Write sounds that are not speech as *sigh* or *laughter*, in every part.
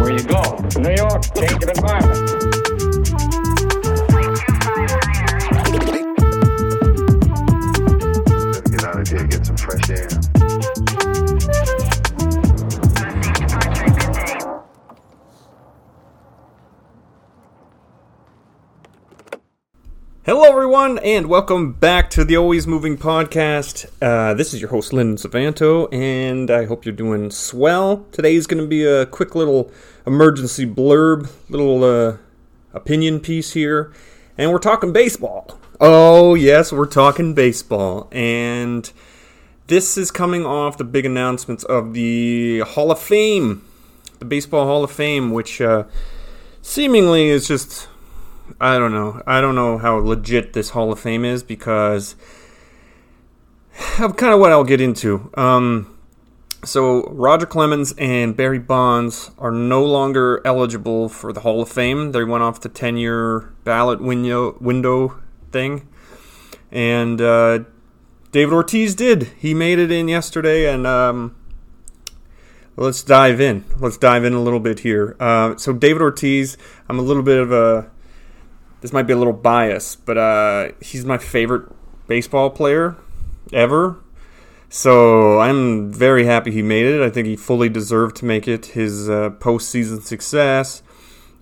Where you go? New York, change of environment. Hello, everyone, and welcome back to the Always Moving Podcast. Uh, this is your host, Lyndon Suvanto, and I hope you're doing swell. Today is going to be a quick little emergency blurb, little uh, opinion piece here, and we're talking baseball. Oh, yes, we're talking baseball, and this is coming off the big announcements of the Hall of Fame, the Baseball Hall of Fame, which uh, seemingly is just I don't know. I don't know how legit this Hall of Fame is because of kind of what I'll get into. Um, so Roger Clemens and Barry Bonds are no longer eligible for the Hall of Fame. They went off the ten-year ballot window window thing, and uh, David Ortiz did. He made it in yesterday, and um, let's dive in. Let's dive in a little bit here. Uh, so David Ortiz, I'm a little bit of a this might be a little biased, but uh, he's my favorite baseball player ever. So I'm very happy he made it. I think he fully deserved to make it. His uh, postseason success,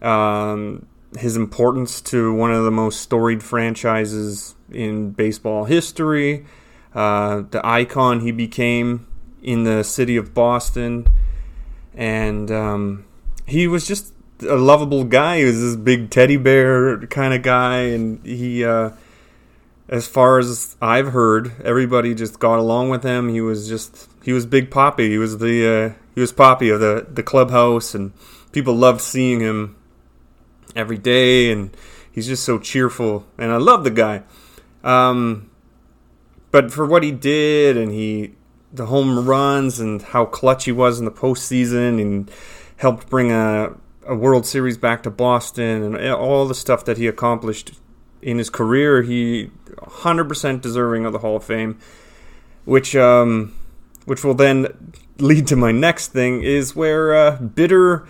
um, his importance to one of the most storied franchises in baseball history, uh, the icon he became in the city of Boston, and um, he was just a lovable guy. He was this big teddy bear kind of guy, and he, uh, as far as I've heard, everybody just got along with him. He was just he was Big Papi. He was the uh, he was Papi of the the clubhouse, and people loved seeing him every day. And he's just so cheerful, and I love the guy. Um, but for what he did, and he the home runs and how clutch he was in the postseason, and helped bring a a World Series back to Boston and all the stuff that he accomplished in his career, he 100% deserving of the Hall of Fame, which um, which will then lead to my next thing is where uh, bitter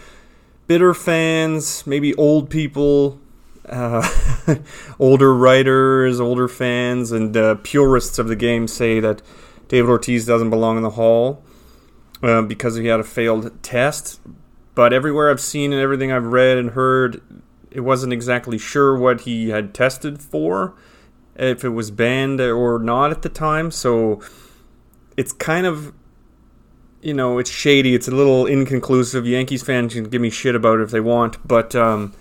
bitter fans, maybe old people, uh, *laughs* older writers, older fans, and uh, purists of the game say that David Ortiz doesn't belong in the Hall uh, because he had a failed test but everywhere I've seen and everything I've read and heard, it wasn't exactly sure what he had tested for, if it was banned or not at the time. So it's kind of, you know, it's shady. It's a little inconclusive. Yankees fans can give me shit about it if they want, but um,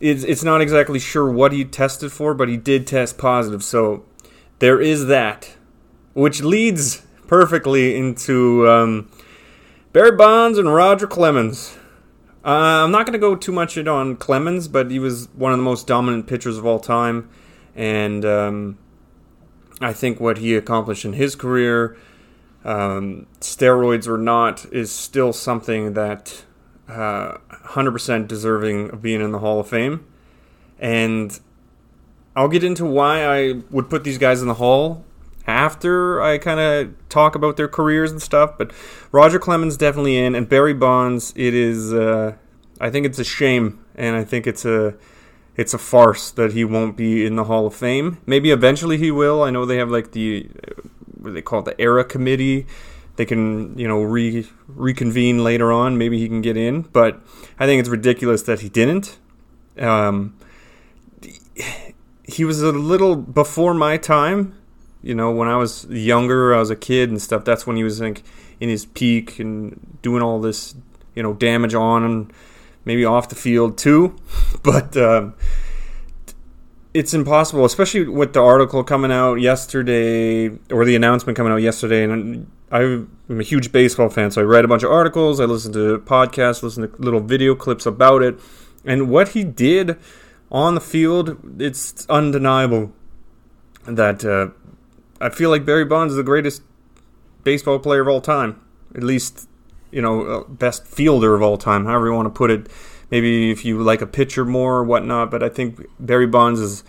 it's it's not exactly sure what he tested for, but he did test positive. So there is that, which leads perfectly into. Um, Barry Bonds and Roger Clemens. Uh, I'm not going to go too much on Clemens, but he was one of the most dominant pitchers of all time. And um, I think what he accomplished in his career, um, steroids or not, is still something that uh, 100% deserving of being in the Hall of Fame. And I'll get into why I would put these guys in the Hall after I kind of talk about their careers and stuff. But Roger Clemens definitely in, and Barry Bonds. It is. Uh, I think it's a shame, and I think it's a. It's a farce that he won't be in the Hall of Fame. Maybe eventually he will. I know they have like the what they call it, the era committee. They can you know re reconvene later on. Maybe he can get in, but I think it's ridiculous that he didn't. Um, he was a little before my time you know, when I was younger, I was a kid and stuff. That's when he was like in his peak and doing all this, you know, damage on and maybe off the field too. *laughs* But um, it's impossible, especially with the article coming out yesterday or the announcement coming out yesterday. And I'm a huge baseball fan, so I read a bunch of articles, I listened to podcasts, listened to little video clips about it, and what he did on the field, it's undeniable that. Uh, I feel like Barry Bonds is the greatest baseball player of all time. At least, you know, uh, best fielder of all time, however you want to put it. Maybe if you like a pitcher more or whatnot, but I think Barry Bonds is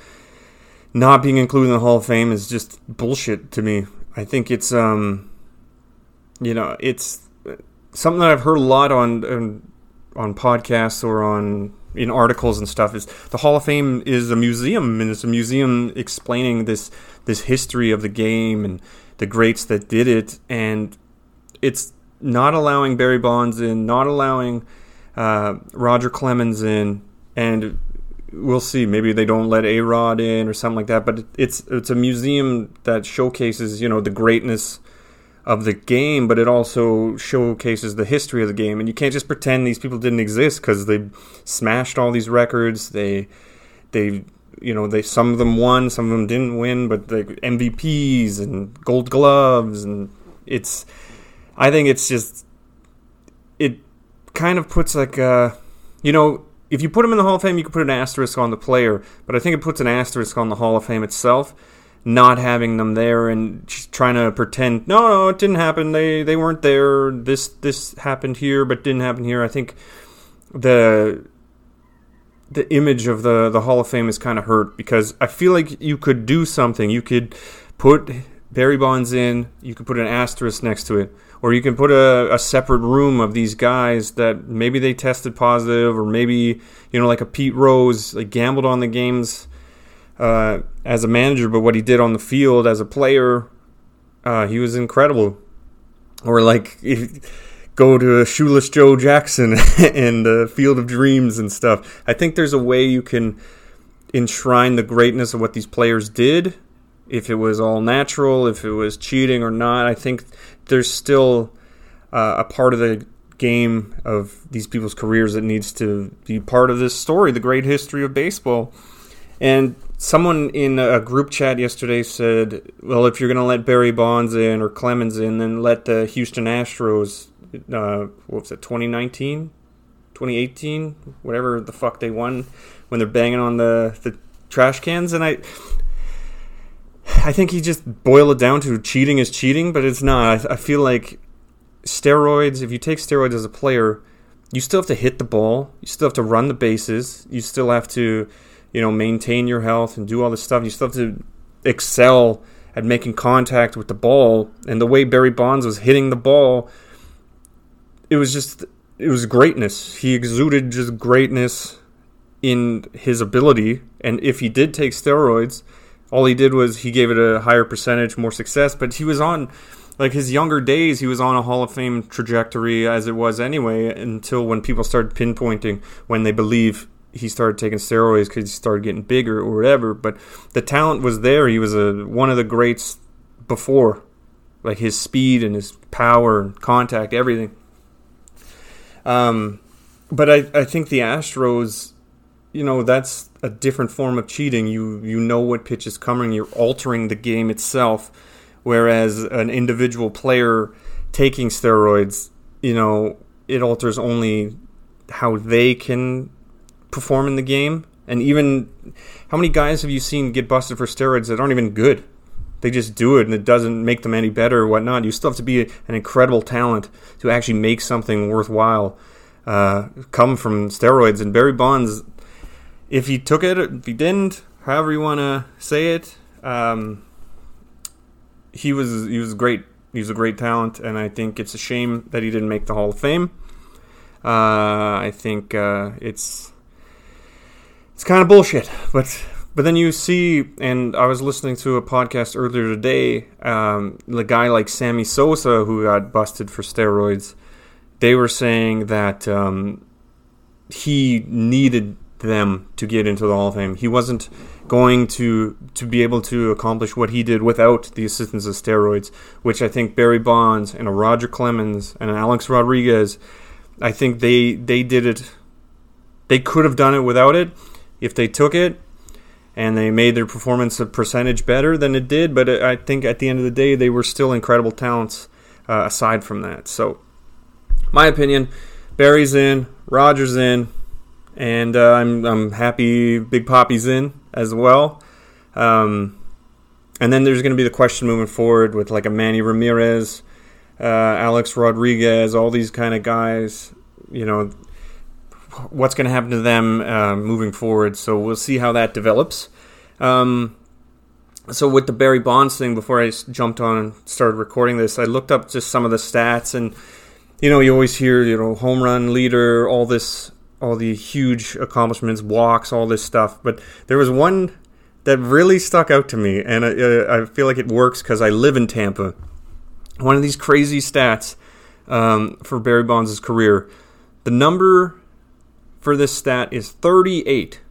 not being included in the Hall of Fame is just bullshit to me. I think it's um you know, it's something that I've heard a lot on on, on podcasts or on in articles and stuff. Is the Hall of Fame is a museum and it's a museum explaining this this history of the game and the greats that did it, and it's not allowing Barry Bonds in, not allowing uh, Roger Clemens in, and we'll see. Maybe they don't let A Rod in or something like that. But it's it's a museum that showcases you know the greatness of the game, but it also showcases the history of the game. And you can't just pretend these people didn't exist because they smashed all these records. They they you know they some of them won, some of them didn't win, but the MVPs and Gold Gloves and it's. I think it's just it kind of puts like a you know if you put him in the Hall of Fame, you can put an asterisk on the player, but I think it puts an asterisk on the Hall of Fame itself, not having them there and trying to pretend, no, no, it didn't happen. They they weren't there. This this happened here, but didn't happen here. I think the the image of the the Hall of Fame is kind of hurt because I feel like you could do something. You could put Barry Bonds in. You could put an asterisk next to it or you can put a, a separate room of these guys that maybe they tested positive, or maybe you know like a Pete Rose, like gambled on the games uh, as a manager, but what he did on the field as a player, uh, he was incredible. Or like go to Shoeless Joe Jackson *laughs* and the Field of Dreams and stuff. I think there's a way you can enshrine the greatness of what these players did if it was all natural, if it was cheating or not. I think there's still uh, a part of the game of these people's careers that needs to be part of this story, the great history of baseball. And someone in a group chat yesterday said, "Well, if you're going to let Barry Bonds in or Clemens in, then let the Houston Astros. Uh, what was it? 2019, 2018, whatever the fuck they won when they're banging on the the trash cans." And I, I think he just boiled it down to cheating is cheating, but it's not. I, I feel like steroids, if you take steroids as a player, you still have to hit the ball, you still have to run the bases, you still have to, you know, maintain your health and do all this stuff. You still have to excel at making contact with the ball. And the way Barry Bonds was hitting the ball, it was just it was greatness. He exuded just greatness in his ability. And if he did take steroids, all he did was he gave it a higher percentage, more success. But he was on, like his younger days, he was on a Hall of Fame trajectory as it was anyway. Until when people started pinpointing when they believe he started taking steroids because he started getting bigger or whatever. But the talent was there. He was a one of the greats before, like his speed and his power and contact, everything. Um, but I, I think the Astros you know that's a different form of cheating. You you know what pitch is coming. You're altering the game itself. Whereas an individual player taking steroids, you know, it alters only how they can perform in the game. And even how many guys have you seen get busted for steroids that aren't even good? They just do it and it doesn't make them any better or whatnot. You still have to be an incredible talent to actually make something worthwhile uh, come from steroids. And Barry Bonds if he took it, if he didn't, however you want to say it, um, he was he was great. He was a great talent, and I think it's a shame that he didn't make the Hall of Fame. Uh, I think uh, it's it's kind of bullshit, but but then you see, and I was listening to a podcast earlier today. Um, the guy like Sammy Sosa, who got busted for steroids, they were saying that um, he needed them to get into the Hall of Fame. He wasn't going to to be able to accomplish what he did without the assistance of steroids, which I think Barry Bonds and a Roger Clemens and an Alex Rodriguez, I think they they did it. They could have done it without it if they took it and they made their performance a percentage better than it did. But I think at the end of the day, they were still incredible talents uh, aside from that. So, my opinion, Barry's in, Rogers in, and uh, I'm I'm happy Big Papi's in as well. Um, and then there's going to be the question moving forward with like a Manny Ramirez, uh, Alex Rodriguez, all these kind of guys. You know, what's going to happen to them uh, moving forward? So we'll see how that develops. Um, so with the Barry Bonds thing, before I jumped on and started recording this, I looked up just some of the stats, and you know, you always hear you know home run leader, all this, all the huge accomplishments, walks, all this stuff. But there was one that really stuck out to me, and I, I feel like it works because I live in Tampa. One of these crazy stats um, for Barry Bonds' career. The number for this stat is 38.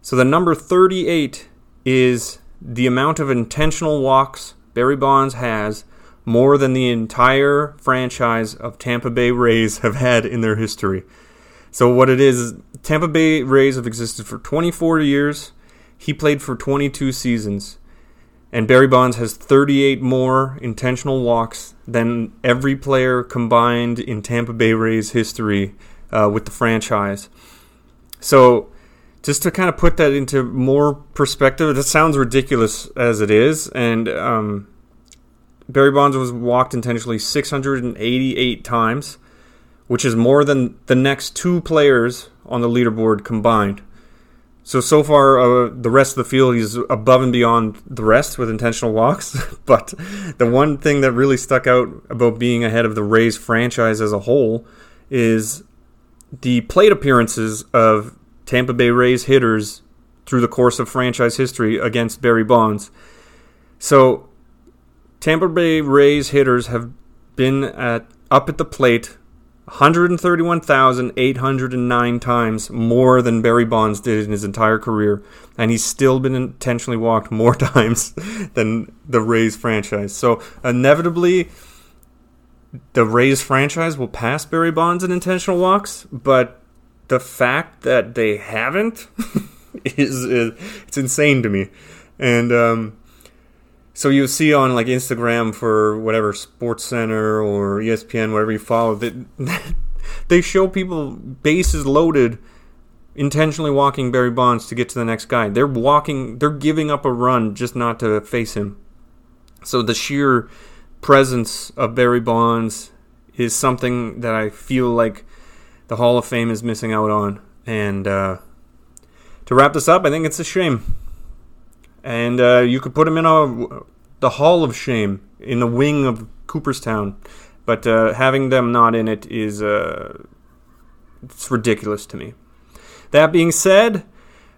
So the number 38 is the amount of intentional walks Barry Bonds has more than the entire franchise of Tampa Bay Rays have had in their history. So what it is, Tampa Bay Rays have existed for 24 years. He played for 22 seasons. And Barry Bonds has 38 more intentional walks than every player combined in Tampa Bay Rays history uh, with the franchise. So, just to kind of put that into more perspective, it sounds ridiculous as it is, and um, Barry Bonds was walked intentionally 688 times, which is more than the next two players on the leaderboard combined. So so far, uh, the rest of the field he's above and beyond the rest with intentional walks. *laughs* but the one thing that really stuck out about being ahead of the Rays franchise as a whole is the plate appearances of Tampa Bay Rays hitters through the course of franchise history against Barry Bonds. So Tampa Bay Rays hitters have been at up at the plate 131,809 times more than Barry Bonds did in his entire career, and he's still been intentionally walked more *laughs* times than the Rays franchise. So inevitably, the Rays franchise will pass Barry Bonds in intentional walks, but the fact that they haven't *laughs* is, is it's insane to me. And um, so you see on like Instagram for whatever Sports Center or ESPN, whatever you follow, that *laughs* they show people bases loaded, intentionally walking Barry Bonds to get to the next guy. They're walking, they're giving up a run just not to face him. So the sheer presence of Barry Bonds is something that I feel like the Hall of Fame is missing out on. And uh, to wrap this up, I think it's a shame. And uh, you could put him in a, the Hall of Shame in the wing of Cooperstown, but uh, having them not in it is uh, it's ridiculous to me. That being said,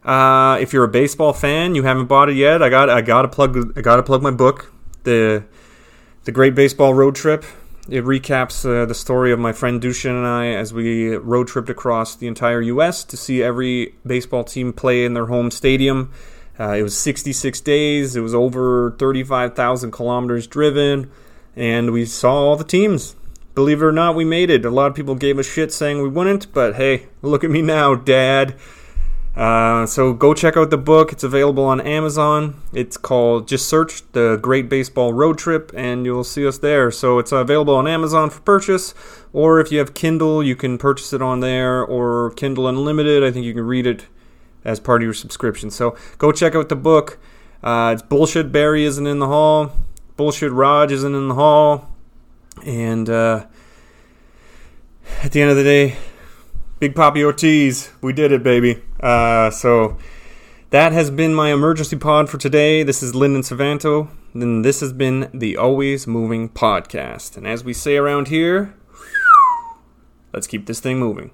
uh, if you're a baseball fan, you haven't bought it yet. I got I got to plug I got to plug my book, the the Great Baseball Road Trip. It recaps uh, the story of my friend Dushan and I as we road tripped across the entire U.S. to see every baseball team play in their home stadium. Uh, it was 66 days. It was over 35,000 kilometers driven, and we saw all the teams. Believe it or not, we made it. A lot of people gave us shit saying we wouldn't, but hey, look at me now, Dad. Uh, so go check out the book. It's available on Amazon. It's called just search the Great Baseball Road Trip, and you'll see us there. So it's available on Amazon for purchase, or if you have Kindle, you can purchase it on there, or Kindle Unlimited. I think you can read it as part of your subscription. So go check out the book. Uh, it's bullshit. Barry isn't in the hall. Bullshit. Raj isn't in the hall. And uh, at the end of the day, Big Papi Ortiz, we did it, baby. Uh, so that has been my emergency pod for today. This is Lyndon Suvanto. And this has been the Always Moving Podcast. And as we say around here, let's keep this thing moving.